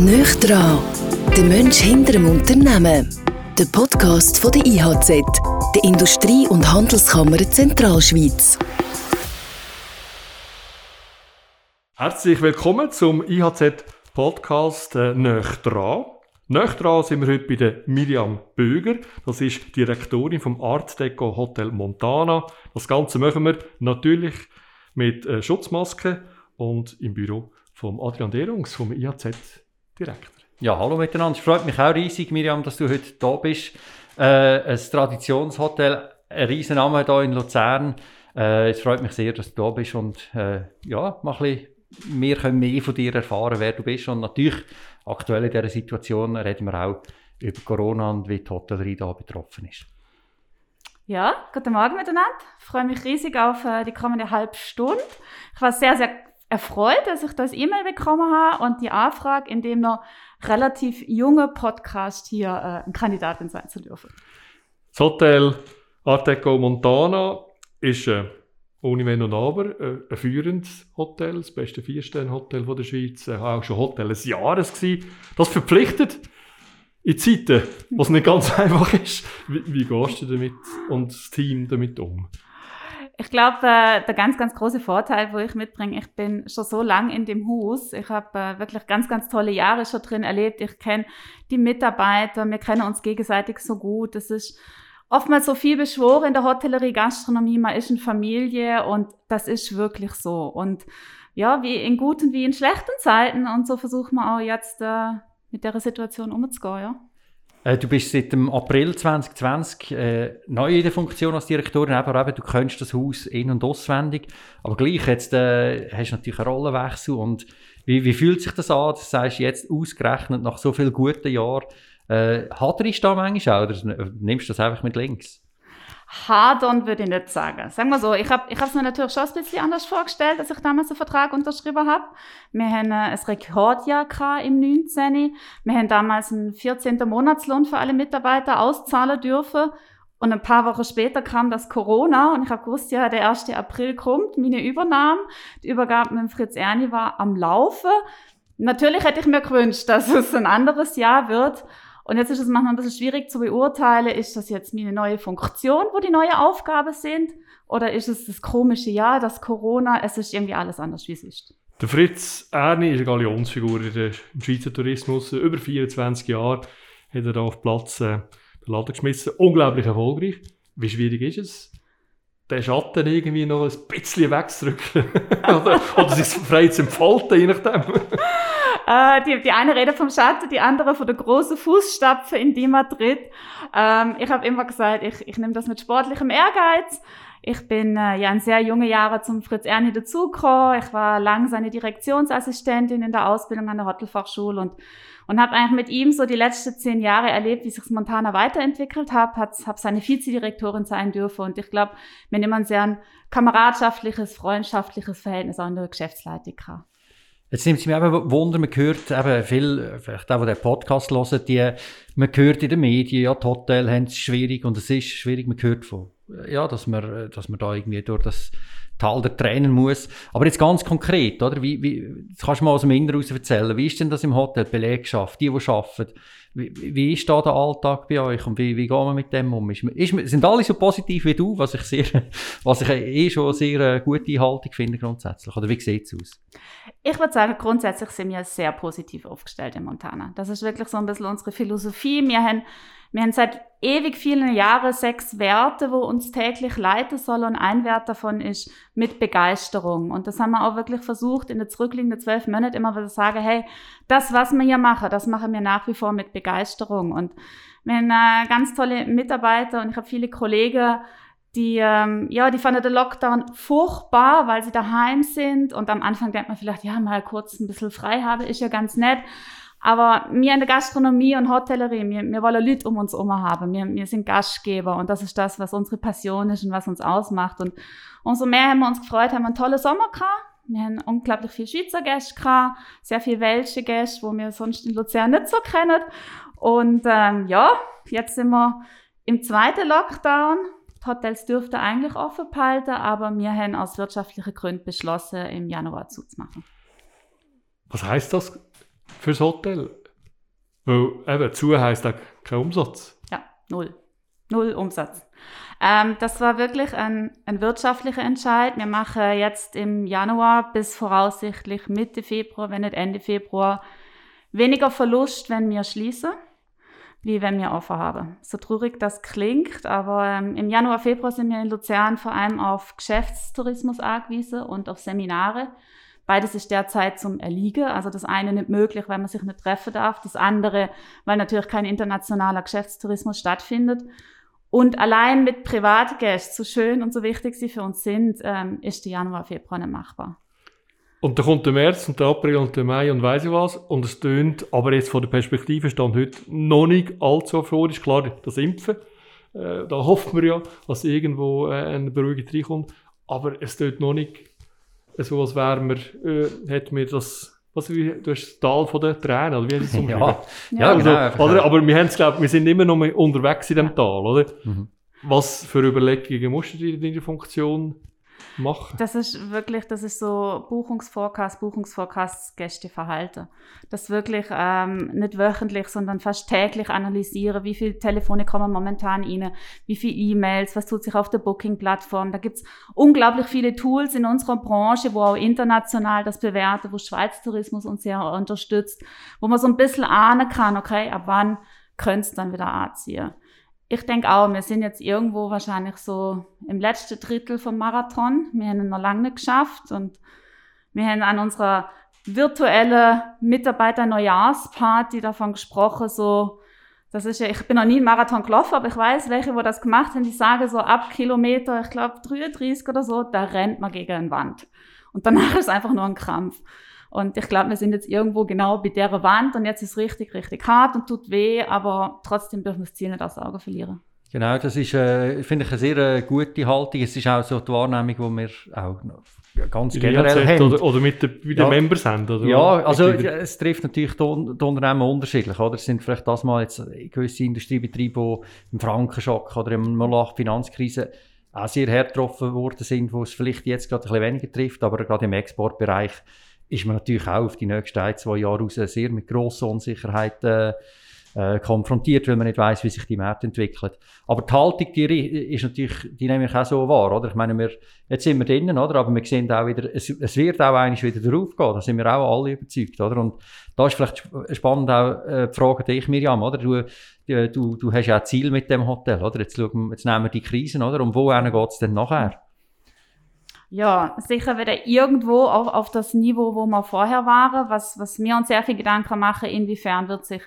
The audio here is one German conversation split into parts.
Nöch dran, der Mensch hinter dem Unternehmen. Der Podcast von der IHZ, der Industrie- und Handelskammer Zentralschweiz. Herzlich willkommen zum IHZ-Podcast äh, Nöch dran. Nöch dran sind wir heute bei der Miriam Böger. Das ist Direktorin vom Art Deco Hotel Montana. Das Ganze machen wir natürlich mit äh, Schutzmaske und im Büro vom Adrian Derungs, vom IHZ-Direktor. Ja, hallo miteinander. Es freut mich auch riesig, Miriam, dass du heute da bist. Äh, ein Traditionshotel, ein riesen Name hier in Luzern. Äh, es freut mich sehr, dass du da bist und äh, ja, mal ein bisschen, wir können mehr von dir erfahren, wer du bist. Und natürlich, aktuell in dieser Situation reden wir auch über Corona und wie die Hotellerie da betroffen ist. Ja, guten Morgen miteinander. Ich freue mich riesig auf äh, die kommende halbe Stunde. Ich war sehr, sehr erfreut, dass ich das E-Mail bekommen habe und die Anfrage, in dem noch relativ junge Podcast hier äh, eine Kandidatin sein zu dürfen. Das Hotel Art Deco Montana ist äh, ohne Wenn und Aber äh, ein führendes Hotel, das beste Vier-Sterne-Hotel der Schweiz, äh, auch schon Hotel des Jahres gewesen. Das verpflichtet in Zeiten, wo es nicht ganz einfach ist. Wie, wie gehst du damit und das Team damit um? Ich glaube, äh, der ganz, ganz große Vorteil, wo ich mitbringe, ich bin schon so lange in dem Haus. Ich habe äh, wirklich ganz, ganz tolle Jahre schon drin erlebt. Ich kenne die Mitarbeiter, wir kennen uns gegenseitig so gut. Es ist oftmals so viel beschworen in der Hotellerie, Gastronomie, man ist in Familie und das ist wirklich so. Und ja, wie in guten wie in schlechten Zeiten und so versuchen wir auch jetzt äh, mit der Situation umzugehen, ja. Äh, du bist seit dem April 2020 äh, neu in der Funktion als Direktorin, aber eben, du kennst das Haus in- und auswendig. Aber gleich, jetzt äh, hast du natürlich einen Rollenwechsel und wie, wie fühlt sich das an? Das sagst du jetzt ausgerechnet nach so vielen guten Jahren. Äh, haderst du da manchmal auch oder nimmst du das einfach mit links? Hadern würde ich nicht sagen. Sagen wir so, ich habe ich es mir natürlich schon ein bisschen anders vorgestellt, als ich damals einen Vertrag unterschrieben habe. Wir haben äh, ein Rekordjahr im 19. Wir haben damals einen 14. Monatslohn für alle Mitarbeiter auszahlen dürfen. Und ein paar Wochen später kam das Corona und ich habe gewusst, ja, der 1. April kommt, meine Übernahme. Die Übergabe mit Fritz Erni war am Laufe. Natürlich hätte ich mir gewünscht, dass es ein anderes Jahr wird. Und jetzt ist es manchmal ein bisschen schwierig zu beurteilen, ist das jetzt meine neue Funktion, wo die neue Aufgabe sind? Oder ist es das komische Jahr, das Corona? Es ist irgendwie alles anders, wie es ist. Der Fritz Erni ist eine Galionsfigur im Schweizer Tourismus. Über 24 Jahre hat er da auf Platz äh, den Laden geschmissen. Unglaublich erfolgreich. Wie schwierig ist es, den Schatten irgendwie noch ein bisschen wegzudrücken? oder, oder sich frei zu entfalten, je nachdem? Äh, die, die eine redet vom Schatten, die andere von der großen Fußstapfe, in die man tritt. Ähm, ich habe immer gesagt, ich, ich nehme das mit sportlichem Ehrgeiz. Ich bin äh, ja in sehr junge Jahre zum Fritz Erni dazugekommen. Ich war lang seine Direktionsassistentin in der Ausbildung an der Hotelfachschule und und habe eigentlich mit ihm so die letzten zehn Jahre erlebt, wie sich Montana weiterentwickelt hat, habe hab seine Vizedirektorin sein dürfen und ich glaube, wir nehmen ein sehr kameradschaftliches, freundschaftliches Verhältnis auch in der Geschäftsleitung. Jetzt nimmt es mich eben Wunder, man hört eben viel, vielleicht auch, die den Podcast hören, die, man hört in den Medien, ja, die Hotels haben es schwierig und es ist schwierig, man hört von, ja, dass man, dass man da irgendwie durch das Tal der Tränen muss. Aber jetzt ganz konkret, oder? Wie, wie, das kannst du mal aus dem Inneren erzählen. Wie ist denn das im Hotel, die Belegschaft, die, die arbeiten? Wie, wie ist da der Alltag bei euch und wie, wie gehen wir mit dem um? Ist, ist, sind alle so positiv wie du, was ich, sehr, was ich eh schon eine sehr äh, gute Haltung finde grundsätzlich? Oder wie sieht es aus? Ich würde sagen, grundsätzlich sind wir sehr positiv aufgestellt in Montana. Das ist wirklich so ein bisschen unsere Philosophie. Wir haben, wir haben seit ewig vielen Jahren sechs Werte, wo uns täglich leiten sollen und ein Wert davon ist mit Begeisterung. Und das haben wir auch wirklich versucht, in den zurückliegenden zwölf Monaten immer wieder zu sagen, hey, das, was wir hier machen, das machen wir nach wie vor mit Begeisterung. Und wir haben äh, ganz tolle Mitarbeiter und ich habe viele Kollegen, die, ähm, ja, die fanden den Lockdown furchtbar, weil sie daheim sind. Und am Anfang denkt man vielleicht, ja, mal kurz ein bisschen frei habe, ist ja ganz nett. Aber wir in der Gastronomie und Hotellerie, wir, wir wollen Leute um uns herum haben. Wir, wir sind Gastgeber und das ist das, was unsere Passion ist und was uns ausmacht. Und umso mehr haben wir uns gefreut, haben wir einen tollen Sommer gehabt. Wir haben unglaublich viele Schweizer Gäste gehabt, sehr viele welche Gäste, wo wir sonst in Luzern nicht so kennen. Und ähm, ja, jetzt sind wir im zweiten Lockdown. Die Hotels dürften eigentlich offen behalten, aber wir haben aus wirtschaftlichen Gründen beschlossen, im Januar zuzumachen. Was heißt das fürs Hotel? Weil eben, zu heisst auch kein Umsatz. Ja, null. Null Umsatz. Ähm, das war wirklich ein, ein wirtschaftlicher Entscheid. Wir machen jetzt im Januar bis voraussichtlich Mitte Februar, wenn nicht Ende Februar, weniger Verlust, wenn wir schließen, wie wenn wir offen haben. So traurig das klingt, aber ähm, im Januar, Februar sind wir in Luzern vor allem auf Geschäftstourismus angewiesen und auf Seminare. Beides ist derzeit zum Erliegen. Also das eine nicht möglich, weil man sich nicht treffen darf. Das andere, weil natürlich kein internationaler Geschäftstourismus stattfindet. Und allein mit Privatgästen, so schön und so wichtig sie für uns sind, ähm, ist der Januar, Februar nicht machbar. Und dann kommt der März und der April und der Mai und weiss ich was. Und es tönt, aber jetzt von der Perspektive stand heute noch nicht allzu erfreulich. Klar, das Impfen, äh, da hofft man ja, dass irgendwo äh, eine Beruhigung reinkommt. Aber es tönt noch nicht so als wäre man, äh, hätte mir das, was wie, du hast das Tal von den Tränen, oder wie du es Ja, ja, ja, genau. also, oder, aber wir haben es, glaub, wir sind immer noch mal unterwegs in dem Tal, oder? Mhm. Was für Überlegungen musst du dir in deiner Funktion machen? Das ist wirklich, das ist so Buchungsforecast, Buchungsforecast, Gästeverhalten. Das wirklich ähm, nicht wöchentlich, sondern fast täglich analysieren, wie viele Telefone kommen momentan rein, wie viele E-Mails, was tut sich auf der Booking-Plattform. Da gibt's unglaublich viele Tools in unserer Branche, wo auch international das bewerten, wo Schweiz Tourismus uns sehr unterstützt, wo man so ein bisschen ahnen kann, okay, ab wann könnte es dann wieder anziehen. Ich denke auch, wir sind jetzt irgendwo wahrscheinlich so im letzten Drittel vom Marathon. Wir haben ihn noch lange nicht geschafft und wir haben an unserer virtuellen Mitarbeiter-Neujahrsparty davon gesprochen, so, das ist ja, ich bin noch nie einen Marathon gelaufen, aber ich weiß, welche, wo das gemacht haben, die sagen so ab Kilometer, ich glaube 33 oder so, da rennt man gegen eine Wand. Und danach ist einfach nur ein Krampf. Und ich glaube, wir sind jetzt irgendwo genau bei der Wand und jetzt ist es richtig, richtig hart und tut weh, aber trotzdem dürfen wir das Ziel nicht aus den Augen verlieren. Genau, das ist, äh, finde ich, eine sehr äh, gute Haltung. Es ist auch so die Wahrnehmung, die wir auch noch ganz In der generell IAZ haben. Oder, oder mit den, mit den Ja. Members haben, oder? Ja, also es trifft natürlich die, die Unternehmen unterschiedlich. Oder? Es sind vielleicht das mal jetzt gewisse Industriebetriebe, die im Frankenschock oder im Molach Finanzkrise auch sehr hart getroffen worden sind, wo es vielleicht jetzt gerade ein bisschen weniger trifft, aber gerade im Exportbereich ist man natürlich auch auf die nächsten ein, zwei Jahre raus sehr mit grosser Unsicherheit äh, äh, konfrontiert, weil man nicht weiß, wie sich die Märkte entwickeln. Aber die Haltung, die ist natürlich, die nehme ich auch so wahr, oder? Ich meine, wir, jetzt sind wir drinnen, oder? Aber wir sehen auch wieder, es, es wird auch eigentlich wieder drauf gehen. Da sind wir auch alle überzeugt, oder? Und da ist vielleicht sp- spannend auch äh, die Frage dich, Miriam, oder? Du, du, du, hast ja ein Ziel mit dem Hotel, oder? Jetzt, schauen, jetzt nehmen wir die Krisen, oder? Und wohin geht es denn nachher? Ja, sicher wieder irgendwo auf, auf das Niveau, wo wir vorher waren, was, was wir uns sehr viel Gedanken machen, inwiefern wird sich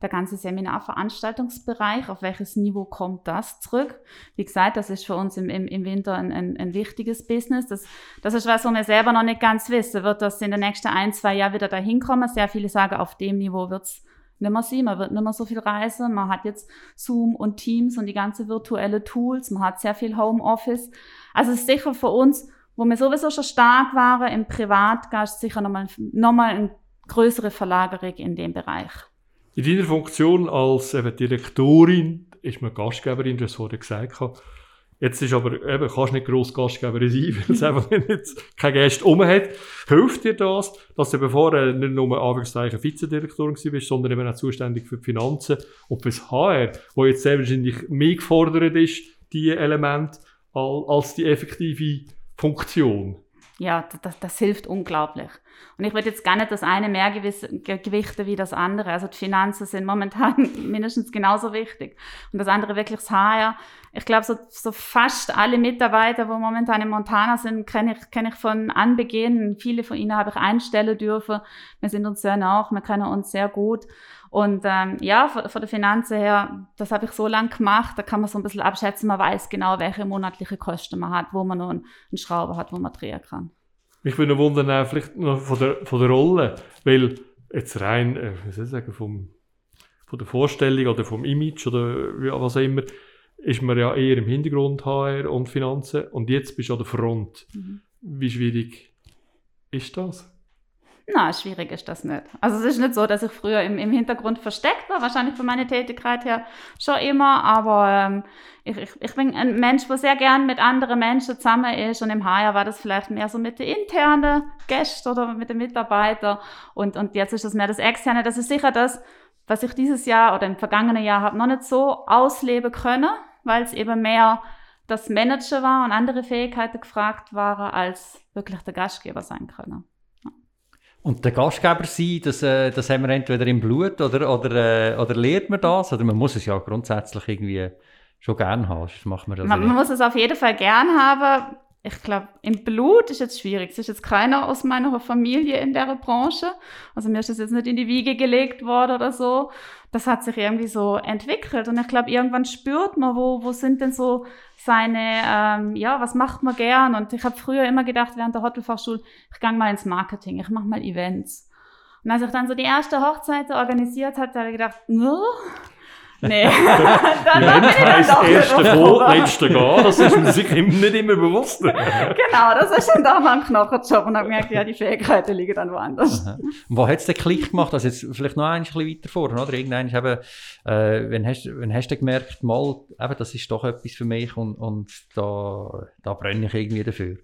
der ganze Seminarveranstaltungsbereich, auf welches Niveau kommt das zurück? Wie gesagt, das ist für uns im, im, im Winter ein, ein, ein wichtiges Business. Das, das ist was, wo wir selber noch nicht ganz wissen. Wird das in den nächsten ein, zwei Jahren wieder dahin kommen? Sehr viele sagen, auf dem Niveau wird's nicht mehr sein. Man wird nicht mehr so viel reisen. Man hat jetzt Zoom und Teams und die ganze virtuelle Tools. Man hat sehr viel Homeoffice. Also es ist sicher für uns, wo wir sowieso schon stark waren im Privatgast, sicher nochmal noch mal eine größere Verlagerung in dem Bereich. In deiner Funktion als eben Direktorin ist man Gastgeberin, du hast vorhin gesagt. Jetzt ist aber eben, kannst nicht gross Gastgeberin sein, weil es einfach jetzt keine Gäste rum hat. Hilft dir das, dass du bevor nicht nur Anführungszeichen Vizedirektorin bist, sondern eben auch zuständig für die Finanzen und für das HR, wo jetzt sehr wahrscheinlich mehr gefordert ist, die Elemente, al- als die effektive Funktion? Ja, das, das, hilft unglaublich. Und ich würde jetzt gar nicht das eine mehr gewichten wie das andere. Also die Finanzen sind momentan mindestens genauso wichtig. Und das andere wirklich das HR. Ich glaube, so, so fast alle Mitarbeiter, wo momentan in Montana sind, kenne ich, kenne ich von Anbeginn. Viele von ihnen habe ich einstellen dürfen. Wir sind uns sehr nah, wir kennen uns sehr gut. Und ähm, ja, von, der Finanzen her, das habe ich so lange gemacht, da kann man so ein bisschen abschätzen, man weiß genau, welche monatliche Kosten man hat, wo man noch einen Schrauber hat, wo man drehen kann. Mich würde noch wundern, auch vielleicht noch von der, von der Rolle, weil jetzt rein, äh, wie soll ich sagen, vom, von der Vorstellung oder vom Image oder wie, was auch immer, ist man ja eher im Hintergrund HR und Finanzen und jetzt bist du an der Front. Mhm. Wie schwierig ist das? Na, schwierig ist das nicht. Also es ist nicht so, dass ich früher im, im Hintergrund versteckt war, wahrscheinlich von meiner Tätigkeit her schon immer, aber ähm, ich, ich, ich bin ein Mensch, der sehr gern mit anderen Menschen zusammen ist und im HR war das vielleicht mehr so mit den internen Gästen oder mit den Mitarbeitern und, und jetzt ist das mehr das Externe. Das ist sicher das, was ich dieses Jahr oder im vergangenen Jahr habe noch nicht so ausleben können, weil es eben mehr das Manager war und andere Fähigkeiten gefragt waren, als wirklich der Gastgeber sein können. Und der Gastgeber sein, das, äh, das haben wir entweder im Blut oder, oder, äh, oder lernt man das? Oder man muss es ja grundsätzlich irgendwie schon gern haben. Das macht man, das man, man muss es auf jeden Fall gern haben. Ich glaube, im Blut ist jetzt schwierig. Es ist jetzt keiner aus meiner Familie in der Branche. Also mir ist das jetzt nicht in die Wiege gelegt worden oder so. Das hat sich irgendwie so entwickelt. Und ich glaube, irgendwann spürt man, wo, wo sind denn so seine, ähm, ja, was macht man gern? Und ich habe früher immer gedacht, während der Hotelfachschule, ich gehe mal ins Marketing, ich mache mal Events. Und als ich dann so die erste Hochzeit organisiert hatte, habe ich gedacht, no, Nee. dann Event heisst erste vor, letzte gehen. Das ist mir sicher nicht immer bewusst. genau, das ist dann doch ein Knochenjob und habe gemerkt, ja, die Fähigkeiten liegen dann woanders. Aha. Und wo hat es den Klick gemacht? Also jetzt vielleicht noch ein bisschen weiter vor, oder? Irgendwann eben, äh, wenn hast, wenn hast du gemerkt, mal, eben, das ist doch etwas für mich und, und da, da brenne ich irgendwie dafür?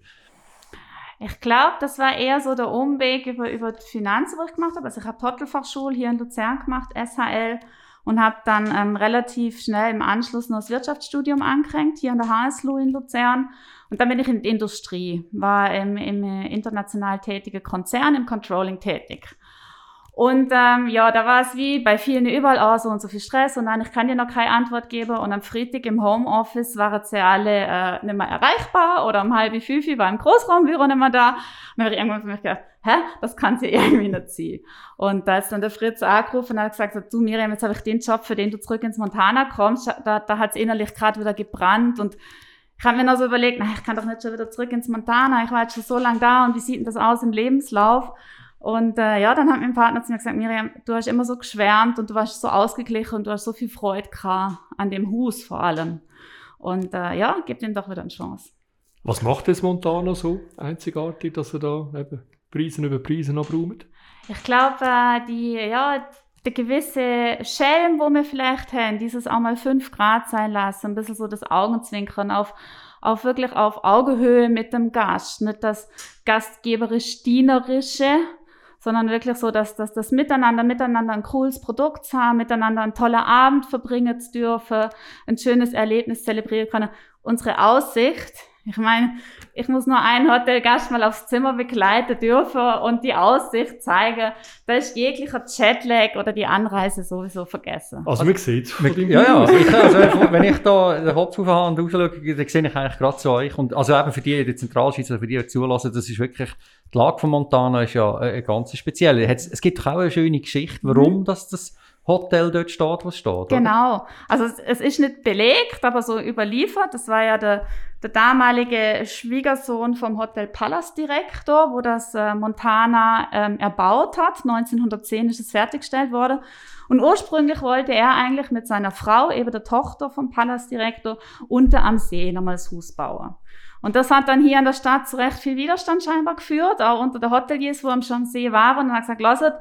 Ich glaube, das war eher so der Umweg über, über die Finanzen, was ich gemacht habe. Also ich habe Hotelfachschule hier in Luzern gemacht, SHL und habe dann ähm, relativ schnell im Anschluss noch das Wirtschaftsstudium angehängt, hier an der HSLU in Luzern. Und dann bin ich in der Industrie, war im, im äh, international tätigen Konzern im Controlling tätig. Und ähm, ja, da war es wie bei vielen überall auch so und so viel Stress und nein, ich kann dir noch keine Antwort geben. Und am Freitag im Homeoffice waren sie alle äh, nicht mehr erreichbar oder um halb fünf war im Großraumbüro nicht mehr da. Und dann habe ich irgendwann für mich gedacht, hä, das kann sie irgendwie nicht sein. Und da ist dann der Fritz angerufen und hat gesagt, du Miriam, jetzt habe ich den Job, für den du zurück ins Montana kommst. Da, da hat es innerlich gerade wieder gebrannt und ich habe mir noch so überlegt, na, ich kann doch nicht schon wieder zurück ins Montana, ich war jetzt schon so lange da und wie sieht denn das aus im Lebenslauf? Und äh, ja, dann hat mein Partner zu mir gesagt, Miriam, du hast immer so geschwärmt und du warst so ausgeglichen und du hast so viel Freude gehabt, an dem Hus vor allem. Und äh, ja, gib ihm doch wieder eine Chance. Was macht das Montana so einzigartig, dass er da eben Preise über Preise noch braucht? Ich glaube, äh, die, ja, der gewisse Schelm, wo wir vielleicht haben, dieses auch mal fünf Grad sein lassen, ein bisschen so das Augenzwinkern auf, auf wirklich auf Augenhöhe mit dem Gast, nicht das gastgeberisch-dienerische, sondern wirklich so, dass, dass das Miteinander, miteinander ein cooles Produkt haben, miteinander einen tollen Abend verbringen zu dürfen, ein schönes Erlebnis zelebrieren können. Unsere Aussicht, ich meine, ich muss nur einen Hotelgast mal aufs Zimmer begleiten dürfen und die Aussicht zeigen, da ist jeglicher Jetlag oder die Anreise sowieso vergessen. Also, also man sieht es. Ja, ja. Also, ich, also, wenn ich da den Kopf aufhabe und rausschaue, dann sehe ich eigentlich gerade zu euch. Und, also eben für die in der Zentralschweiz, für die, die zulassen, das ist wirklich, die Lage von Montana ist ja eine ganz spezielle. Es gibt doch auch eine schöne Geschichte, warum mhm. das, das Hotel dort steht, wo es steht. Genau. Oder? Also es, es, ist nicht belegt, aber so überliefert. Das war ja der, der damalige Schwiegersohn vom Hotel Palace Direktor, wo das äh, Montana ähm, erbaut hat. 1910 ist es fertiggestellt worden. Und ursprünglich wollte er eigentlich mit seiner Frau, eben der Tochter vom Palace Direktor, unter am See nochmal das Haus bauen. Und das hat dann hier in der Stadt zu recht viel Widerstand scheinbar geführt, auch unter den Hoteliers, wo am schon See waren und hat gesagt, lasst,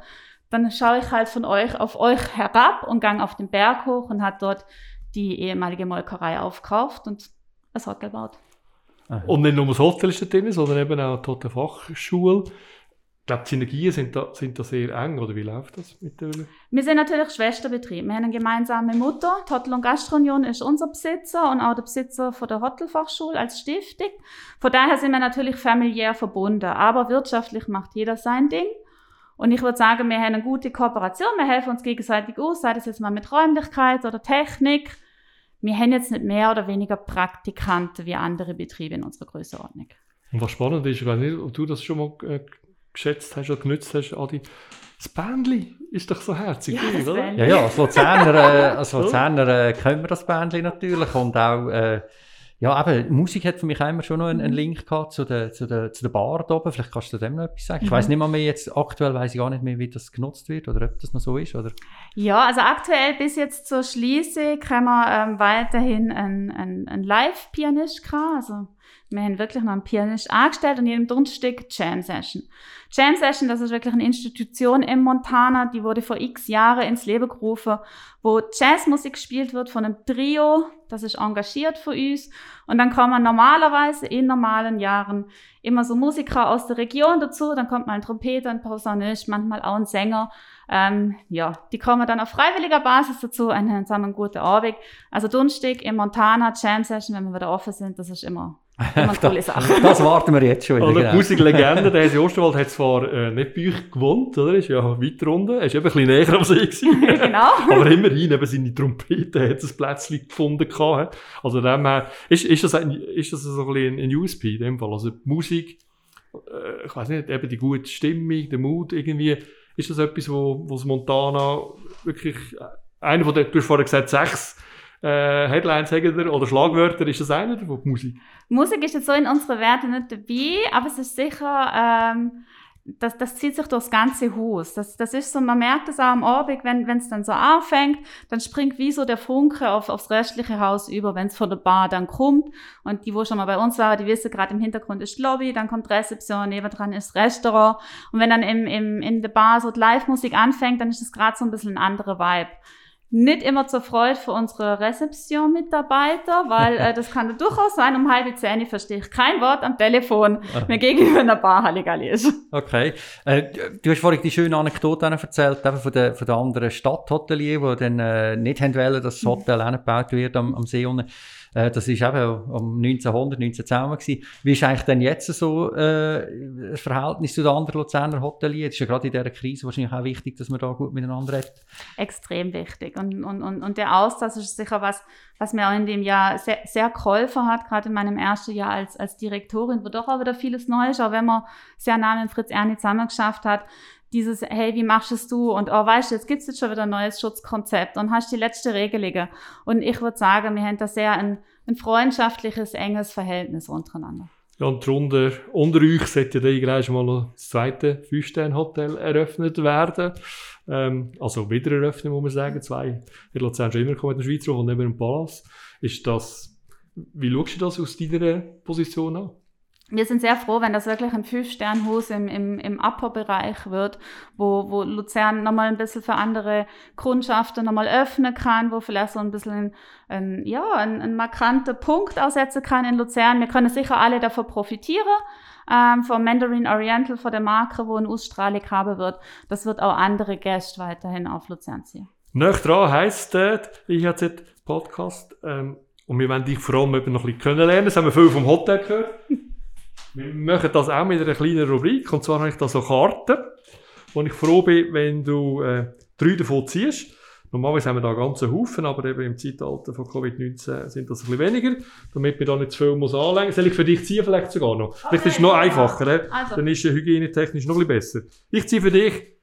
dann schaue ich halt von euch auf euch herab und gang auf den Berg hoch und hat dort die ehemalige Molkerei aufgekauft und ein Hotel gebaut. Und nicht nur das Hotel ist da drin, sondern eben auch die Hotelfachschule. Ich glaube, die Synergien sind da, sind da sehr eng, oder wie läuft das mit der Wir sind natürlich Schwesterbetrieb. Wir haben eine gemeinsame Mutter. Die Hotel- und Gastrounion ist unser Besitzer und auch der Besitzer von der Hotelfachschule als Stiftung. Von daher sind wir natürlich familiär verbunden. Aber wirtschaftlich macht jeder sein Ding. Und ich würde sagen, wir haben eine gute Kooperation, wir helfen uns gegenseitig aus, sei das jetzt mal mit Räumlichkeit oder Technik. Wir haben jetzt nicht mehr oder weniger Praktikanten wie andere Betriebe in unserer Größenordnung. Und was spannend ist, ich weiß nicht, ob du das schon mal äh, geschätzt hast oder genützt hast, Adi, das Bändli ist doch so herzig, ja, oder? Ja, ja, als Luzerner, äh, als Luzerner äh, können wir das Bändli natürlich und auch äh, ja, eben, Musik hat für mich immer schon noch einen, einen mhm. Link gehabt zu der, zu, der, zu der Bar da oben. Vielleicht kannst du dem noch etwas sagen. Mhm. Ich weiß nicht mal mehr jetzt, aktuell weiß ich gar nicht mehr, wie das genutzt wird oder ob das noch so ist, oder? Ja, also aktuell bis jetzt zur Schließung haben wir ähm, weiterhin einen, einen, einen Live-Pianist gehabt. Also Wir haben wirklich noch einen Pianist angestellt und jedem Donnerstag Jam Session. Jam Session, das ist wirklich eine Institution in Montana, die wurde vor x Jahren ins Leben gerufen, wo Jazzmusik gespielt wird von einem Trio, das ist engagiert für uns. Und dann kommen normalerweise in normalen Jahren immer so Musiker aus der Region dazu, dann kommt mal ein Trompeter, ein Posaunist, manchmal auch ein Sänger. Ähm, ja, die kommen dann auf freiwilliger Basis dazu und haben zusammen einen guten Abend. Also Dunstig in Montana, Jam Session, wenn wir wieder offen sind, das ist immer, immer eine tolle Sache. Das warten wir jetzt schon wieder. Oder genau. die Musiklegende, der Hesi Osterwald hat zwar äh, nicht bei euch gewohnt, oder? Ist ja weiter unten. Er ist eben ein bisschen näher am See gewesen. genau. Aber immerhin, eben seine Trompete hat ein Plätzchen gefunden gehabt. Also dem her, ist, ist das, ein, ist das so ein bisschen ein USP in dem Fall? Also die Musik, äh, ich weiß nicht, eben die gute Stimmung, der Mut irgendwie, ist das etwas, wo, wo das Montana wirklich, äh, einer von der, du hast vorher gesagt, sechs äh, Headlines oder Schlagwörter, ist das einer davon, die Musik? Musik ist jetzt so in unseren Werten nicht dabei, aber es ist sicher, ähm, das, das zieht sich durchs ganze Haus. Das, das ist so, man merkt es auch am Abend, wenn es dann so anfängt, dann springt wie so der Funke auf, aufs restliche Haus über, wenn es von der Bar dann kommt. Und die, wo schon mal bei uns waren, die wissen gerade im Hintergrund ist die Lobby, dann kommt Rezeption, nebendran ist das Restaurant. Und wenn dann im, im, in der Bar so die Live-Musik anfängt, dann ist es gerade so ein bisschen ein anderer Vibe. Nicht immer zur Freude für unsere Rezeption-Mitarbeiter, weil äh, das kann durchaus sein, um halbe Zähne verstehe ich kein Wort am Telefon, mir gegenüber einer Bar Halligalli ist. Okay. Äh, du hast vorhin die schöne Anekdote erzählt, eben von der, von der anderen Stadthotelier, die dann äh, nicht haben wollen, dass das Hotel angebaut wird am, am See unten. Äh, das ist eben um 1900, 1910 gewesen. Wie ist eigentlich denn jetzt so äh, das Verhältnis zu den anderen Luzerner Hoteliers? Es ist ja gerade in dieser Krise wahrscheinlich auch wichtig, dass man da gut miteinander redet. Extrem wichtig. Und, und, und, und der Austausch ist sicher was, was mir auch in dem Jahr sehr, sehr geholfen hat, gerade in meinem ersten Jahr als, als Direktorin, wo doch auch wieder vieles neu ist, auch wenn man sehr nah mit Fritz Erni zusammen geschafft hat. Dieses, hey, wie machst es du? Und oh, weißt du, jetzt gibt's jetzt schon wieder ein neues Schutzkonzept und hast die letzte Regelungen. Und ich würde sagen, wir haben da sehr ein, ein freundschaftliches, enges Verhältnis untereinander. Ja, und drunter, unter euch sollte dann gleich mal das zweite Fünf-Sterne-Hotel eröffnet werden. Ähm, also wieder eröffnen, muss man sagen. Zwei. In Luzern schon immer gekommen in der Schweiz und neben dem Palast. Ist das, wie schaust du das aus deiner Position an? Wir sind sehr froh, wenn das wirklich ein Fünf-Stern-Haus im, im, im Upper-Bereich wird, wo, wo Luzern nochmal ein bisschen für andere Kundschaften nochmal öffnen kann, wo vielleicht so ein bisschen ein, ein, ja, ein, ein markanter Punkt aussetzen kann in Luzern. Wir können sicher alle davon profitieren, ähm, vom Mandarin Oriental, von der Marke, wo eine Ausstrahlung haben wird. Das wird auch andere Gäste weiterhin auf Luzern ziehen. Nach dran heisst der IHZ-Podcast. Ähm, und wir wollen dich vor allem noch ein bisschen kennenlernen. Das haben wir viel vom Hotel gehört. Wir machen das auch mit einer kleinen Rubrik. Und zwar habe ich da so Karten, wo ich froh bin, wenn du äh, drei davon ziehst. Normalerweise haben wir da einen ganzen Haufen, aber eben im Zeitalter von Covid-19 sind das ein bisschen weniger, damit wir da nicht zu viel muss anlegen. Soll ich für dich ziehen vielleicht sogar noch? Vielleicht ist es noch einfacher, äh? Also. dann ist es hygienetechnisch noch ein bisschen besser. Ich ziehe für dich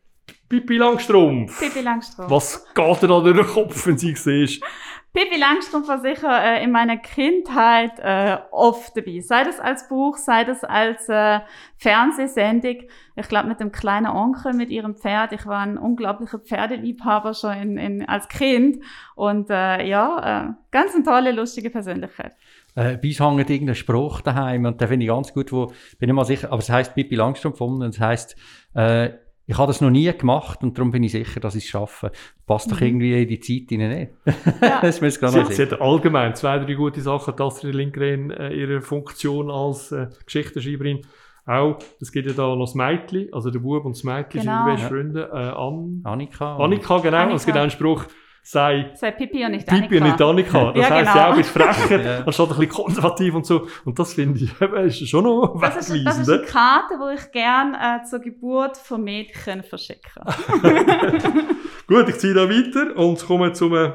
Pippi Langstrumpf. Pippi Langstrumpf. Was geht dir da durch den Kopf, wenn sie siehst? Pippi Langstrumpf war sicher äh, in meiner Kindheit äh, oft dabei. Sei das als Buch, sei das als äh, Fernsehsendung. Ich glaube mit dem kleinen Onkel, mit ihrem Pferd. Ich war ein unglaublicher Pferdeliebhaber schon in, in, als Kind. Und äh, ja, äh, ganz eine tolle, lustige Persönlichkeit. Äh, bei uns hängt irgendein Spruch daheim und den finde ich ganz gut, wo, bin ich mal sicher, aber es heisst Pippi Langstrumpf und es heisst, äh, ich habe das noch nie gemacht und darum bin ich sicher, dass ich es schaffe. Passt doch irgendwie in die Zeit hinein nicht. Ja. das ist mir Sie, noch sie hat allgemein zwei, drei gute Sachen, dass Astrid Lindgren äh, ihre Funktion als äh, Geschichtenschreiberin auch, es gibt ja da noch das Mädchen, also der Bub und das Mädchen Genau. sind die besten Freunde, äh, An Annika. Annika, genau, Annika. es gibt auch einen Spruch, sei Sei Pippi und nicht Pipi und Annika. nicht Annika. Das Ja, heisst genau. ja auch ein bisschen frecher, Ja. anstatt ein bisschen konservativ und so. Und das finde ich, eben, ist schon noch Das ist, das ist eine Karte, die ich gerne äh, zur Geburt von Mädchen verschicke. Gut, ich ziehe da weiter und komme zum äh,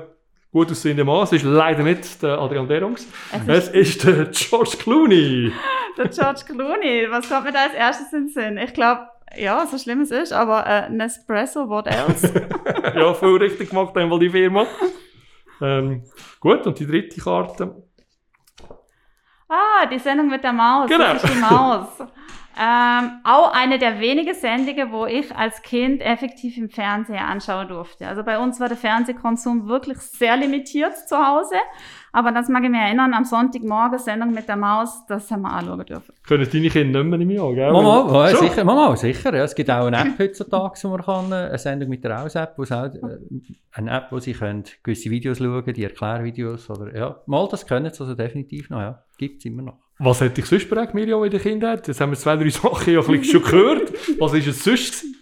gut aussehenden Mann. Es ist leider nicht der Adrian Derungs. Es Es ist der George Clooney. Der George Clooney, was kommt mir da als erstes in den Sinn? Ich glaube, ja, so schlimm es ist, aber äh, Nespresso, what else? ja, viel richtig gemacht haben wohl die Firma. Ähm, gut, und die dritte Karte. ah, die Sendung mit der Maus. Genau. Das ist die Maus. Ähm, auch eine der wenigen Sendungen, wo ich als Kind effektiv im Fernsehen anschauen durfte. Also bei uns war der Fernsehkonsum wirklich sehr limitiert zu Hause. Aber das mag ich mich erinnern, am Sonntagmorgen Sendung mit der Maus, das haben wir anschauen dürfen. Können deine Kinder nicht mehr im Jahr, gell? Mama, ja, Schon? sicher, Mama, sicher. Ja, es gibt auch eine App heutzutage, wo man kann, äh, eine Sendung mit der Aus-App, wo es auch, äh, eine App, wo sie können gewisse Videos schauen, die Erklärvideos oder, ja, mal das können sie also definitiv noch, ja. Gibt es immer noch. Was hätte dich sonst prägt, Miriam, in der Kindheit? Jetzt haben wir zwei, drei Sachen ja schon gehört. Was ist es sonst?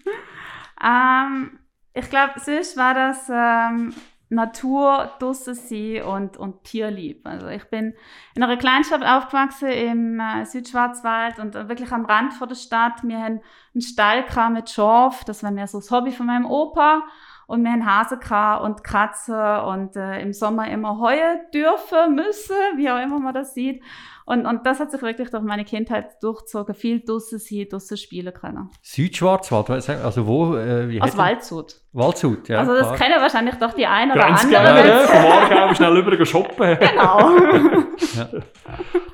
Ähm, ich glaube, sonst war das ähm, Natur, draussen sein und, und Tierlieb. Also ich bin in einer Kleinstadt aufgewachsen im äh, Südschwarzwald und äh, wirklich am Rand vor der Stadt. Wir haben einen Stall mit Schorf, das war mehr so das Hobby von meinem Opa. Und wir haben Hase gehabt und Katzen und äh, im Sommer immer heuen dürfen, müssen, wie auch immer man das sieht. Und, und das hat sich wirklich durch meine Kindheit durchgezogen. Viel draussen sein, draussen spielen können. Südschwarzwald, also wo? Äh, wie Aus Waldshut. das? Waldshut, ja. also das klar. kennen wahrscheinlich doch die einen oder anderen. äh, vom Aargau schnell rüber shoppen. Genau.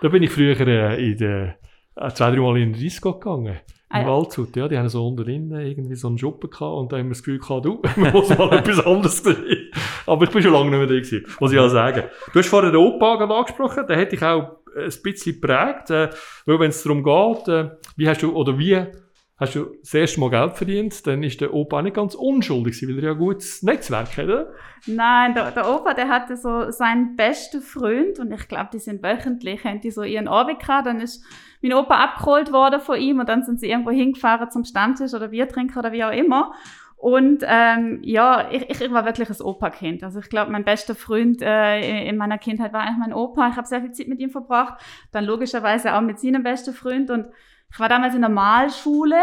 Da bin ich früher äh, in der, äh, zwei, drei Mal in den Disco gegangen. Ah, Im ja. Waldshut, ja, die haben so unten drin irgendwie so einen Schuppen gehabt und da haben wir das Gefühl gehabt, du, man muss mal etwas anderes sehen. Aber ich bin schon lange nicht mehr da gewesen, muss ich auch sagen. Du hast vorher den Opa angesprochen, den hätte ich auch ein bisschen geprägt, äh, weil wenn es darum geht, äh, wie hast du, oder wie hast du das erste Mal Geld verdient, dann ist der Opa auch nicht ganz unschuldig weil er ja ein gutes Netzwerk hat? Nein, der, der Opa, der hatte so seinen besten Freund und ich glaube, die sind wöchentlich, haben die so ihren Abend gehabt, dann ist mein Opa abgeholt worden von ihm und dann sind sie irgendwo hingefahren zum Stammtisch oder Bier trinken oder wie auch immer. Und ähm, ja, ich, ich war wirklich ein Opa-Kind. Also ich glaube, mein bester Freund äh, in meiner Kindheit war eigentlich mein Opa. Ich habe sehr viel Zeit mit ihm verbracht. Dann logischerweise auch mit seinem besten Freund. Und ich war damals in der Malschule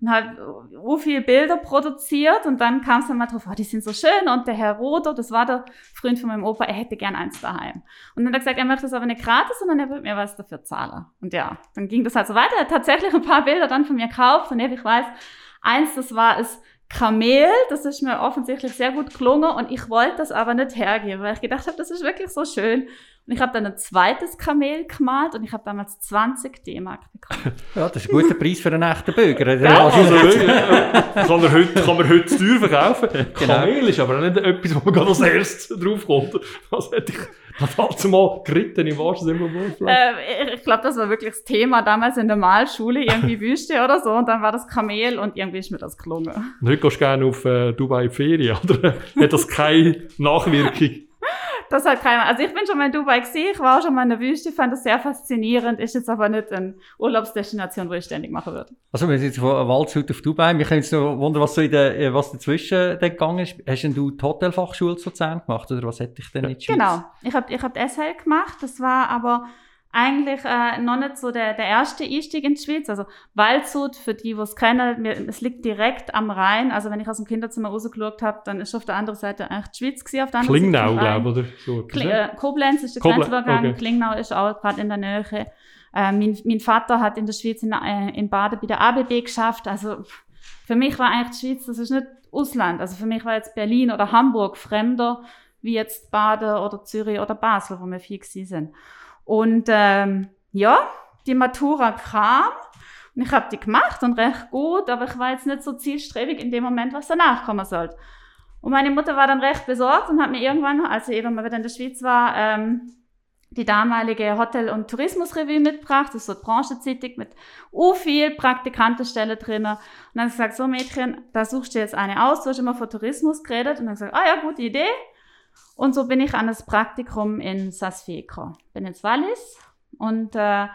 und habe so viele Bilder produziert. Und dann kam es dann mal drauf, oh, die sind so schön. Und der Herr Roder, das war der Freund von meinem Opa, er hätte gern eins daheim. Und dann hat er gesagt, er möchte das aber nicht gratis, sondern er wird mir was dafür zahlen. Und ja, dann ging das halt so weiter. Er hat tatsächlich ein paar Bilder dann von mir gekauft. Und ich weiß, eins, das war es Kamel, das ist mir offensichtlich sehr gut gelungen und ich wollte das aber nicht hergeben, weil ich gedacht habe, das ist wirklich so schön. Und ich habe dann ein zweites Kamel gemalt und ich habe damals 20 D-Mark bekommen. Ja, das ist ein guter Preis für einen echten Bürger. Ja, Also, äh, kann, er heute, kann man heute teuer verkaufen. Genau. Kamel ist aber auch nicht etwas, wo man gerade als erstes draufkommt. Das hätte ich damals mal geritten im wahrsten Sinne Wort. äh, ich glaube, das war wirklich das Thema damals in der Malschule, irgendwie Wüste oder so. Und dann war das Kamel und irgendwie ist mir das gelungen. Und heute gehst du gerne auf äh, Dubai Ferien, oder? Hat das keine Nachwirkung? Das hat keiner. Also ich bin schon mal in Dubai gesehen, ich war auch schon mal in der Wüste, fand das sehr faszinierend, ist jetzt aber nicht eine Urlaubsdestination, wo ich ständig machen würde. also wir sind jetzt von Waldshut auf Dubai. Wir können uns noch wundern, was, so in der, äh, was dazwischen gegangen ist. Hast denn du die Hotelfachschule zu Luzern gemacht oder was hätte ich denn der Schweiz? Genau. Ich habe ich hab die SL gemacht. Das war aber eigentlich äh, noch nicht so der, der erste Einstieg in die Schweiz. Also Waldshut, für die, die es kennen, mir, es liegt direkt am Rhein. Also wenn ich aus dem Kinderzimmer rausgeschaut habe, dann ist auf der anderen Seite eigentlich die Schweiz gewesen, auf der anderen Klingnau, glaube ich, oder? So Kli äh, Koblenz ist der Koble- Grenzübergang, okay. Klingnau ist auch gerade in der Nähe. Äh, mein, mein Vater hat in der Schweiz in, äh, in Baden bei der ABB geschafft. Also für mich war eigentlich die Schweiz, das ist nicht Ausland. Also für mich war jetzt Berlin oder Hamburg fremder wie jetzt Baden oder Zürich oder Basel, wo wir viel gewesen sind. Und ähm, ja, die Matura kam und ich habe die gemacht und recht gut, aber ich war jetzt nicht so zielstrebig in dem Moment, was danach kommen sollte. Und meine Mutter war dann recht besorgt und hat mir irgendwann, als sie eben mal wieder in der Schweiz war, ähm, die damalige Hotel- und Tourismusrevue mitgebracht. Das ist so Branchenzeitung mit u viel Praktikantenstellen drin. Und dann hat sie gesagt, so Mädchen, da suchst du jetzt eine aus. Du hast immer von Tourismus geredet. Und dann gesagt, ah ja, gute Idee. Und so bin ich an das Praktikum in Sasfee gekommen. Bin ins Wallis und äh,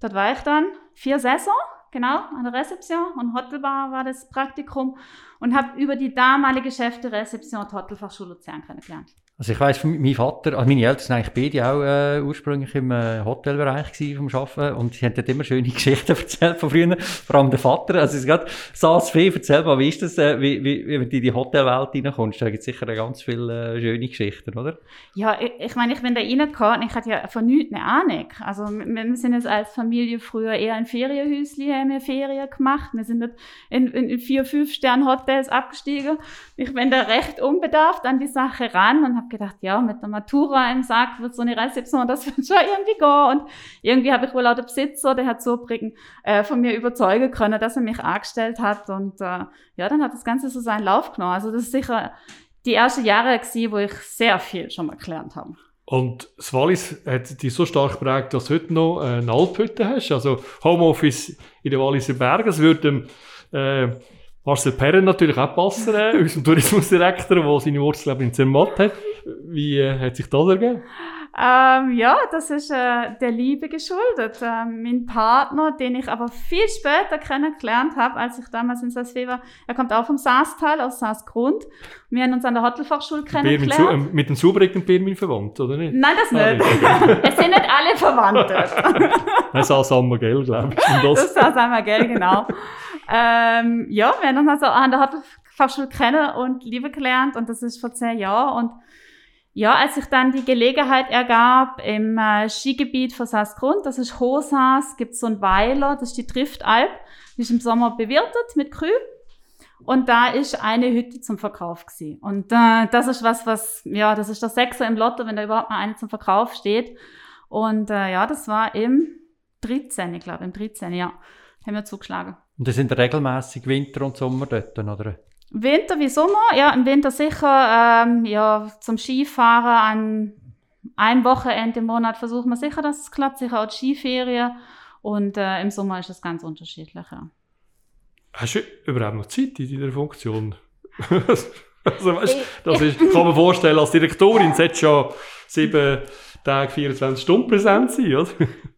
dort war ich dann vier Saison, genau, an der Rezeption und Hotelbar war das Praktikum und habe über die damalige Chef der Rezeption die Hotelfachschule Luzern kennengelernt. Also ich weiss, mein Vater, also meine Eltern sind eigentlich beide auch äh, ursprünglich im äh, Hotelbereich vom Arbeiten und sie haben dort immer schöne Geschichten erzählt von früher, vor allem der Vater, also es gerade saß Fee, erzähl mal, wie ist das, äh, wie, wie, du in die Hotelwelt reinkommst, da gibt es sicher ganz viele äh, schöne Geschichten, oder? Ja, ich, ich meine, ich bin da reingekommen ich hatte ja von nichts eine Ahnung. Also wir, sind jetzt als Familie früher eher in Ferienhäusli, haben wir Ferien gemacht. Wir sind nicht in, in, in vier, fünf Sterne Hotels abgestiegen. Ich bin da recht unbedarft an die Sache ran und habe gedacht, ja, mit der Matura im Sack wird so eine Rezeption, das wird schon irgendwie gehen. Und irgendwie habe ich wohl auch den Besitzer, der Herr Zurbriggen, äh, von mir überzeugen können, dass er mich angestellt hat. Und äh, ja, dann hat das Ganze so seinen Lauf genommen. Also das ist sicher die ersten Jahre gewesen, wo ich sehr viel schon mal gelernt habe. Und das Wallis hat dich so stark geprägt, dass du heute noch eine Alphütte hast. Also Homeoffice in den Walliser Bergen. Das würde dem äh, Marcel Perren natürlich auch passen, äh, unserem Tourismusdirektor, der seine Wurzeln in Zermatt hat. Wie äh, hat sich das ergeben? Ähm, ja, das ist äh, der Liebe geschuldet. Ähm, mein Partner, den ich aber viel später kennengelernt habe, als ich damals in Saas-Fee war, er kommt auch vom Saastal, aus Saas-Grund. Wir haben uns an der Hotelfachschule kennengelernt. Zu, äh, mit dem Zubrigen Birmin verwandt, oder nicht? Nein, das Ah, nicht. es sind nicht alle verwandt dort. Nein, Saas Ammergell, glaube ich. Das das, ist das gell, genau. ähm, ja, wir haben uns also an der Hotelfachschule kennen und Liebe gelernt und das ist vor zehn Jahren und ja, als sich dann die Gelegenheit ergab, im äh, Skigebiet von Saasgrund, das ist Hochsaas, gibt es so einen Weiler, das ist die Driftalp, die ist im Sommer bewirtet mit Krü. Und da ist eine Hütte zum Verkauf gewesen. Und äh, das ist was, was, ja, das ist der Sechser im Lotto, wenn da überhaupt mal eine zum Verkauf steht. Und äh, ja, das war im 13, ich glaube, im 13, ja, haben wir zugeschlagen. Und das sind regelmäßig Winter und Sommer dort, oder? Winter wie Sommer, ja, im Winter sicher, ähm, ja, zum Skifahren an ein Wochenende im Monat versuchen wir sicher, dass es klappt, sicher auch die Skiferien. Und äh, im Sommer ist es ganz unterschiedlich, ja. hast du überhaupt noch Zeit in deiner Funktion? also, weißt, das ist, kann man vorstellen, als Direktorin sollte schon sieben Tage, 24 Stunden präsent sein, oder?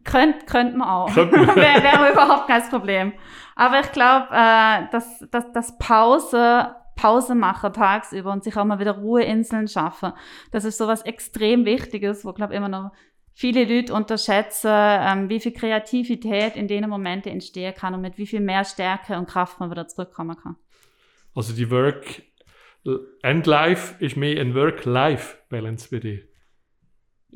Könnte könnt man auch. Könnte man. Wäre wär überhaupt kein Problem. Aber ich glaube, äh, dass, dass, dass Pause, Pause machen tagsüber und sich auch mal wieder Ruheinseln schaffen, das ist sowas extrem Wichtiges, wo, glaube immer noch viele Leute unterschätzen, ähm, wie viel Kreativität in den Momenten entstehen kann und mit wie viel mehr Stärke und Kraft man wieder zurückkommen kann. Also die Work and Life ist mehr ein Work-Life-Balance bei dir.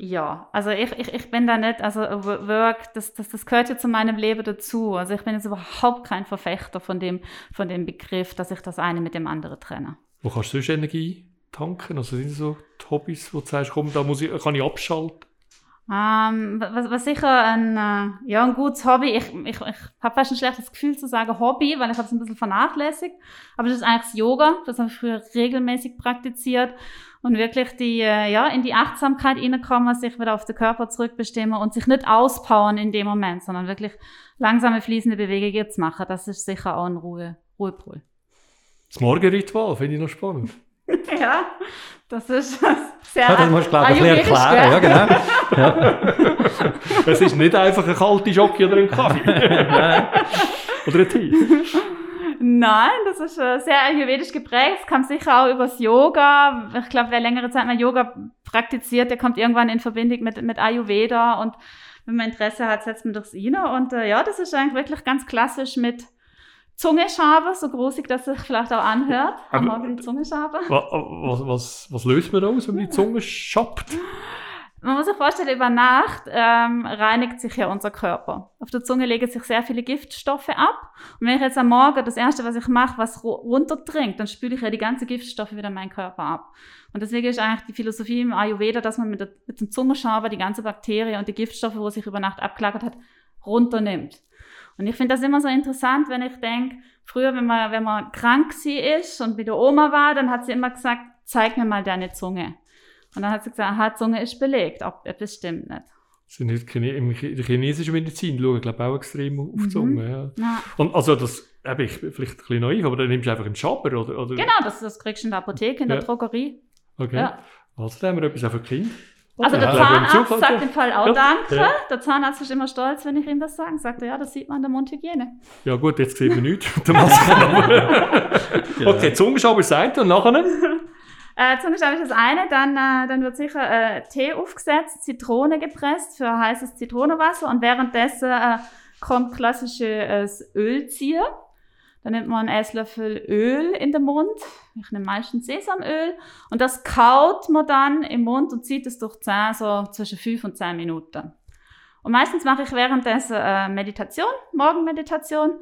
Ja, also ich, ich, ich bin da nicht, also Work, das, das, das gehört ja zu meinem Leben dazu. Also ich bin jetzt überhaupt kein Verfechter von dem, von dem Begriff, dass ich das eine mit dem anderen trenne. Wo kannst du sonst Energie tanken? Also sind so Hobbys, wo du sagst, komm, da muss ich, kann ich abschalten? Ähm, was, was sicher ein, äh, ja, ein gutes Hobby, ich, ich, ich habe fast ein schlechtes Gefühl zu sagen Hobby, weil ich habe es ein bisschen vernachlässigt, aber das ist eigentlich das Yoga, das habe ich früher regelmäßig praktiziert. Und wirklich die, äh, ja, in die Achtsamkeit reinkommen, sich wieder auf den Körper zurückbestimmen und sich nicht auspowern in dem Moment, sondern wirklich langsame, fließende Bewegungen zu machen, das ist sicher auch ein Ruhe, Ruhepol. Das Morgenritual finde ich noch spannend. Ja, das ist sehr Ja, das musst du, glaube ich, ein bisschen ayurvedisch, erklären. Ja, genau. Es ist nicht einfach ein kalte Jockey oder ein Kaffee. oder ein Tee. Nein, das ist äh, sehr ayurvedisch geprägt. Es kam sicher auch übers Yoga. Ich glaube, wer längere Zeit mal Yoga praktiziert, der kommt irgendwann in Verbindung mit, mit Ayurveda. Und wenn man Interesse hat, setzt man durchs Ine. Und äh, ja, das ist eigentlich wirklich ganz klassisch mit Zungeschabe, so großig, dass es sich vielleicht auch anhört. Haben wir die Zungeschabe. Was, was, was, löst man aus, wenn man die Zunge schappt? Man muss sich vorstellen, über Nacht ähm, reinigt sich ja unser Körper. Auf der Zunge legen sich sehr viele Giftstoffe ab. Und wenn ich jetzt am Morgen das Erste, was ich mache, was ru- runterdringt, dann spüle ich ja die ganzen Giftstoffe wieder in meinen Körper ab. Und deswegen ist eigentlich die Philosophie im Ayurveda, dass man mit, der, mit dem Zungenschaber die ganze Bakterie und die Giftstoffe, wo sich über Nacht abgelagert hat, runternimmt. Und ich finde das immer so interessant, wenn ich denke, früher, wenn man, wenn man krank sie ist und mit der Oma war, dann hat sie immer gesagt, zeig mir mal deine Zunge. Und dann hat sie gesagt, aha, die Zunge ist belegt, ob das stimmt nicht. Sind nicht Chine in der chinesischen Medizin schauen, glaube ich, auch extrem auf die Mhm. Zunge. Ja. Na, Und also das, eben, ich vielleicht ein bisschen naiv, aber dann nimmst du einfach einen Schaber, oder? oder? genau, das, das kriegst du in der Apotheke, in der Ja. Drogerie. Okay. Ja. Also da haben wir etwas auch für Kinder. Also der Ja, im Zahnarzt sagt im Fall auch Ja. Danke. Ja. Der Zahnarzt ist immer stolz, wenn ich ihm das sage. Sagt er, ja, das sieht man an der Mundhygiene. Ja gut, jetzt sieht man nichts. Der okay, Zungenschaber ist das eine und nachher? Äh, Zungenschau ist das eine, dann, äh, dann wird sicher äh, Tee aufgesetzt, Zitrone gepresst für heißes Zitronenwasser und währenddessen äh, kommt klassisches Ölzieher. Dann nimmt man einen Esslöffel Öl in den Mund. Ich nehme meistens Sesamöl. Und das kaut man dann im Mund und zieht es durch die Zähne so zwischen 5 und 10 Minuten. Und meistens mache ich währenddessen äh, Meditation, Morgenmeditation.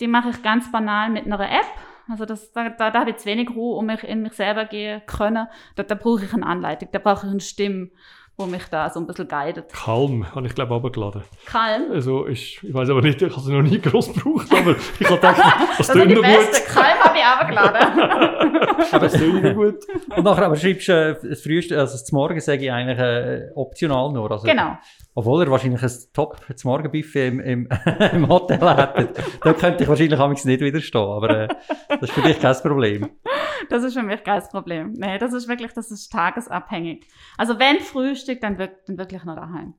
Die mache ich ganz banal mit einer App. Also das, da, da, da habe ich zu wenig Ruhe, um mich in mich selber gehen können. Da, da brauche ich eine Anleitung, da brauche ich eine Stimme, wo mich da so ein bisschen guidet. Kalm, habe ich glaube ich runtergeladen. Kalm? Also ich, ich weiß aber nicht, ich habe es noch nie groß gebraucht, aber ich habe gedacht, das Das ist tönt die beste. gut. Kalm habe ich runtergeladen. Das tönt noch gut. Und nachher aber schreibst du äh, das früheste, also das Morgen sage ich eigentlich äh, optional nur. Also, genau. Obwohl er wahrscheinlich ein Top das Morgenbuffet im, im, im Hotel hätte. da könnte ich wahrscheinlich amigs nicht widerstehen. Aber äh, das ist für dich kein Problem. Das ist für mich kein Problem. Nee, das ist wirklich, das ist tagesabhängig. Also wenn Frühstück, dann, wirk dann wirklich noch daheim.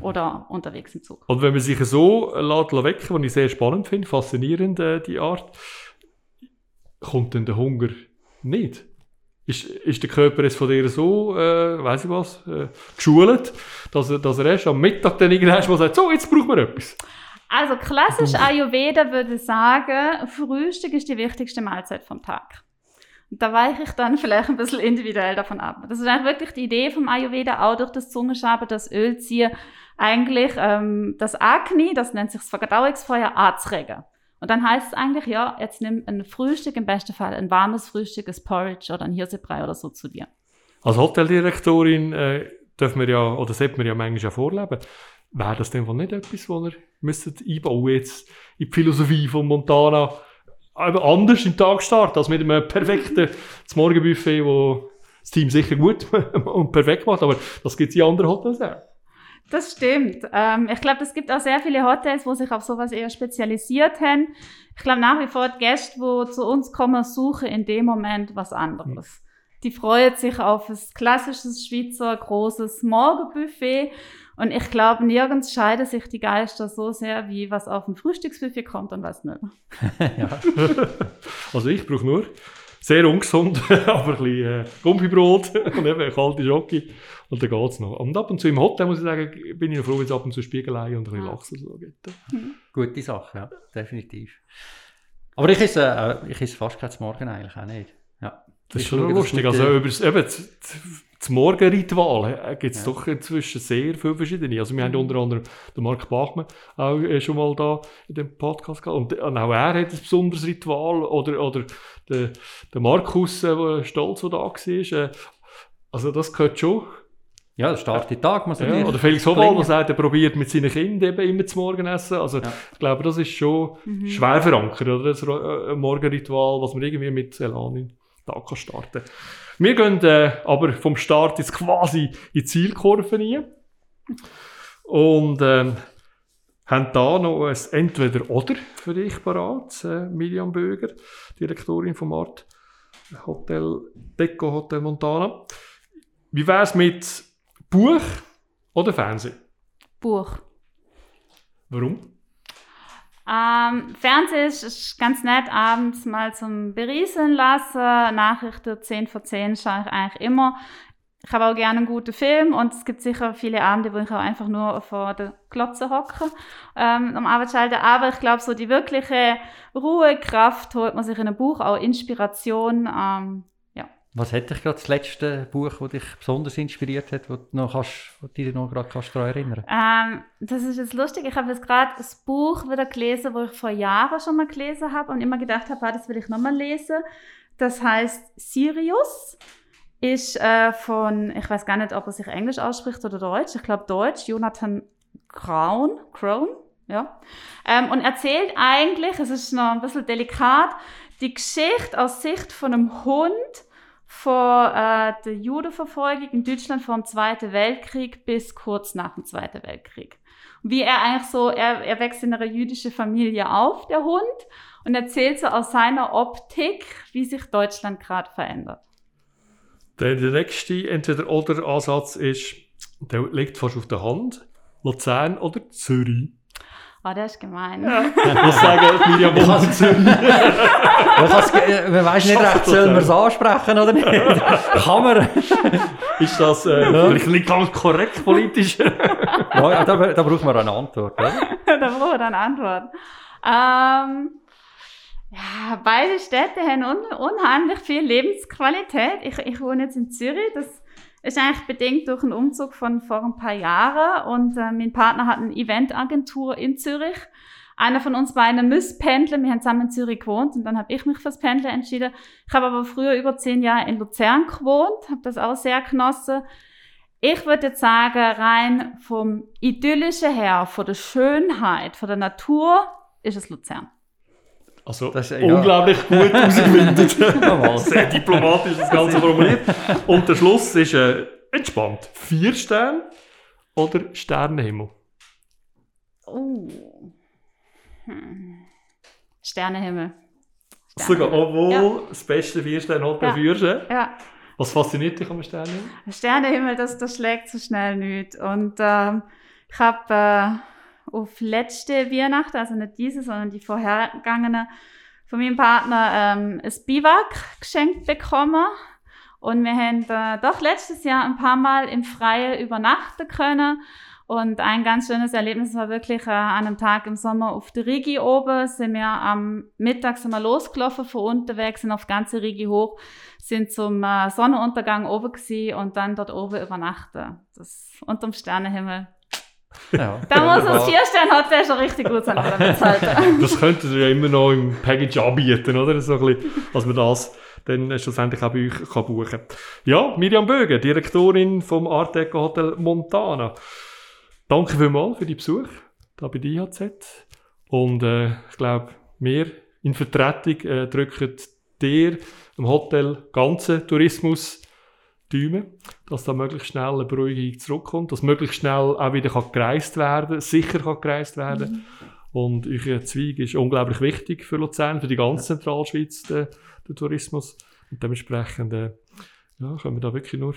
Oder unterwegs im Zug. Und wenn man sich so äh, lässt, wecken, was ich sehr spannend finde, faszinierend, äh, die Art, kommt dann der Hunger nicht? Ist, ist der Körper jetzt von dir so, äh, weiss ich was, äh, geschult, dass er, dass er erst am Mittag dann irgendwann sagt, so, jetzt brauchen wir etwas. Also klassisch Ayurveda würde sagen, Frühstück ist die wichtigste Mahlzeit vom Tag. Da weiche ich dann vielleicht ein bisschen individuell davon ab. Das ist eigentlich wirklich die Idee vom Ayurveda, auch durch das Zungenschaben, das Ölziehen, eigentlich ähm, das Agni, das nennt sich das Verdauungsfeuer, anzuregen. Und dann heißt es eigentlich, ja, jetzt nimm ein Frühstück, im besten Fall ein warmes Frühstück, ein Porridge oder ein Hirsebrei oder so zu dir. Als Hoteldirektorin äh, dürfen wir ja, oder sollte man ja manchmal auch vorleben. Wäre das denn wohl nicht etwas, was müsstet einbauen jetzt in die Philosophie von Montana? Aber anders im Tag starten, als mit einem perfekten Morgenbuffet, wo das Team sicher gut und perfekt macht, aber das gibt es in anderen Hotels auch. Das stimmt. Ähm, ich glaube, es gibt auch sehr viele Hotels, wo sich auf sowas eher spezialisiert haben. Ich glaube nach wie vor, die Gäste, die zu uns kommen, suchen in dem Moment was anderes. Die freuen sich auf ein klassisches Schweizer großes Morgenbuffet. Und ich glaube, nirgends scheiden sich die Geister so sehr, wie was auf dem Frühstücksbuffet kommt und was nicht. Also ich brauche nur sehr ungesund, aber ein bisschen äh, Gummibrot und eben eine kalte Schoki und dann geht es noch. Und ab und zu im Hotel, muss ich sagen, bin ich noch froh, wenn es ab und zu Spiegelei und ein bisschen Ja. Lachs oder so gibt. Gute Sache, ja, definitiv. Aber ich esse, äh, ich esse fast kein Morgen eigentlich auch nicht. Ja. Das ist schon lustig. Also äh, über das, eben, das, das Morgenritual gibt es Ja. doch inzwischen sehr viele verschiedene. Also wir haben unter anderem den Mark Bachmann auch äh, schon mal da in dem Podcast gehabt. Und, und auch er hat ein besonderes Ritual. Oder, oder der, der Markus äh, der Stolz, der da war. Äh, also das gehört schon. Ja, der Start den Tag muss Ja, natürlich oder Felix Hobal, der sagt, er probiert mit seinen Kindern eben immer zu Morgen essen. Also Ja. ich glaube, das ist schon schwer verankert, oder? Das äh, Morgenritual, was man irgendwie mit Elan in den Tag kann starten Wir gehen äh, aber vom Start jetzt quasi in die Zielkurve rein. Und ähm, haben da noch ein Entweder-Oder für dich parat, äh, Miriam Böger, Direktorin vom Art Hotel Deco Hotel Montana. Wie wäre es mit Buch oder Fernsehen? Buch. Warum? Ähm, Fernsehen ist, ist ganz nett, abends mal zum Berieseln lassen. Nachrichten 10 vor 10 schaue ich eigentlich immer. Ich habe auch gerne einen guten Film und es gibt sicher viele Abende, wo ich auch einfach nur vor der Glotze hocke ähm, am Arbeitsschalter. Aber ich glaube, so die wirkliche Ruhe, Kraft holt man sich in einem Buch, auch Inspiration. Ähm, Was hätte ich gerade das letzte Buch, das dich besonders inspiriert hat, wo du noch kannst, wo dich noch gerade kannst daran erinnern Ähm, das ist jetzt lustig. Ich habe jetzt gerade das Buch wieder gelesen, wo ich vor Jahren schon mal gelesen habe und immer gedacht habe, ah, das will ich nochmal lesen. Das heißt Sirius. Ist äh, von, ich weiß gar nicht, ob er sich Englisch ausspricht oder Deutsch. Ich glaube Deutsch. Jonathan Crown. Crown. Ja. Ähm, und erzählt eigentlich, es ist noch ein bisschen delikat, die Geschichte aus Sicht von einem Hund vor äh, der Judenverfolgung in Deutschland vor dem Zweiten Weltkrieg bis kurz nach dem Zweiten Weltkrieg. Wie er eigentlich so, er, er wächst in einer jüdischen Familie auf, der Hund, und erzählt so aus seiner Optik, wie sich Deutschland gerade verändert. Der, der nächste Entweder-Oder-Ansatz ist, der liegt fast auf der Hand, Luzern oder Zürich. Oh, der ist gemein. Ich sagen, Miriam wohnt in Zürich. Man, man weiss nicht recht, soll man das es ansprechen oder nicht? Kann man. Ist das äh, vielleicht nicht ganz korrekt politisch? Ja, da, da braucht man eine Antwort. Oder? da brauchen wir dann Antwort. Ähm, ja, beide Städte haben un unheimlich viel Lebensqualität. Ich, ich wohne jetzt in Zürich. Das ist eigentlich bedingt durch einen Umzug von vor ein paar Jahren. Und äh, mein Partner hat eine Eventagentur in Zürich. einer von uns beiden muss pendeln. Wir haben zusammen in Zürich gewohnt und dann habe ich mich fürs Pendeln entschieden. Ich habe aber früher über zehn Jahre in Luzern gewohnt, habe das auch sehr genossen. Ich würde jetzt sagen, rein vom Idyllischen her, von der Schönheit, von der Natur, ist es Luzern. Also Das ist, ja. unglaublich gut ausgebildet. Sehr diplomatisch das Ganze formuliert. Und der Schluss ist äh, entspannt. Vier Sterne oder Sternenhimmel? Oh. Hm. Sternenhimmel. Sogar, obwohl Ja. das beste Vier-Sterne-Hotel Ja. führst. Ja, Was fasziniert dich am Sternenhimmel? Sternenhimmel, das, das schlägt so schnell nicht. Und ähm, ich habe äh, auf letzte Weihnachten, also nicht diese, sondern die vorhergegangene, von meinem Partner ähm, ein Biwak geschenkt bekommen. Und wir haben äh, doch letztes Jahr ein paar Mal im Freien übernachten können. Und ein ganz schönes Erlebnis war wirklich äh, an einem Tag im Sommer auf der Rigi oben. Sind wir am Mittag sind wir losgelaufen von unten weg, sind auf ganze Rigi hoch, sind zum äh, Sonnenuntergang oben gewesen und dann dort oben übernachten. Das unterm Sternenhimmel. Ja. Da muss Wunderbar. das Vier-Sterne-Hotel schon richtig gut sein. Das könntet ihr ja immer noch im Package anbieten, oder? So ein bisschen, dass man das dann schlussendlich auch bei euch kann buchen kann. Ja, Miriam Bögen, Direktorin vom Art Deco Hotel Montana. Danke vielmals für die Besuch da bei der IHZ. Und äh, ich glaube, wir in Vertretung äh, drücken dir im Hotel ganzen Tourismus Daumen, dass da möglichst schnell eine Beruhigung zurückkommt, dass möglichst schnell auch wieder kann gereist werden sicher kann gereist werden Und euer Zweig ist unglaublich wichtig für Luzern, für die ganze Zentralschweiz, der, der Tourismus. Und dementsprechend äh, ja, können wir da wirklich nur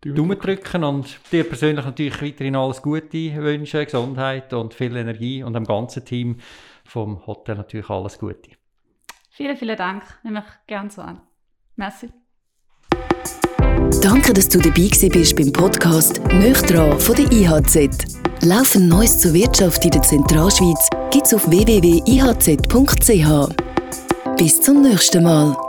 Daumen drücken und dir persönlich natürlich weiterhin alles Gute wünschen, Gesundheit und viel Energie und dem ganzen Team vom Hotel natürlich alles Gute. Vielen, vielen Dank. Nehme ich gerne so an. Merci. Danke, dass du dabei bist beim Podcast «Nöch von der IHZ». Laufend Neues zur Wirtschaft in der Zentralschweiz gibt's auf www.ihz.ch. Bis zum nächsten Mal.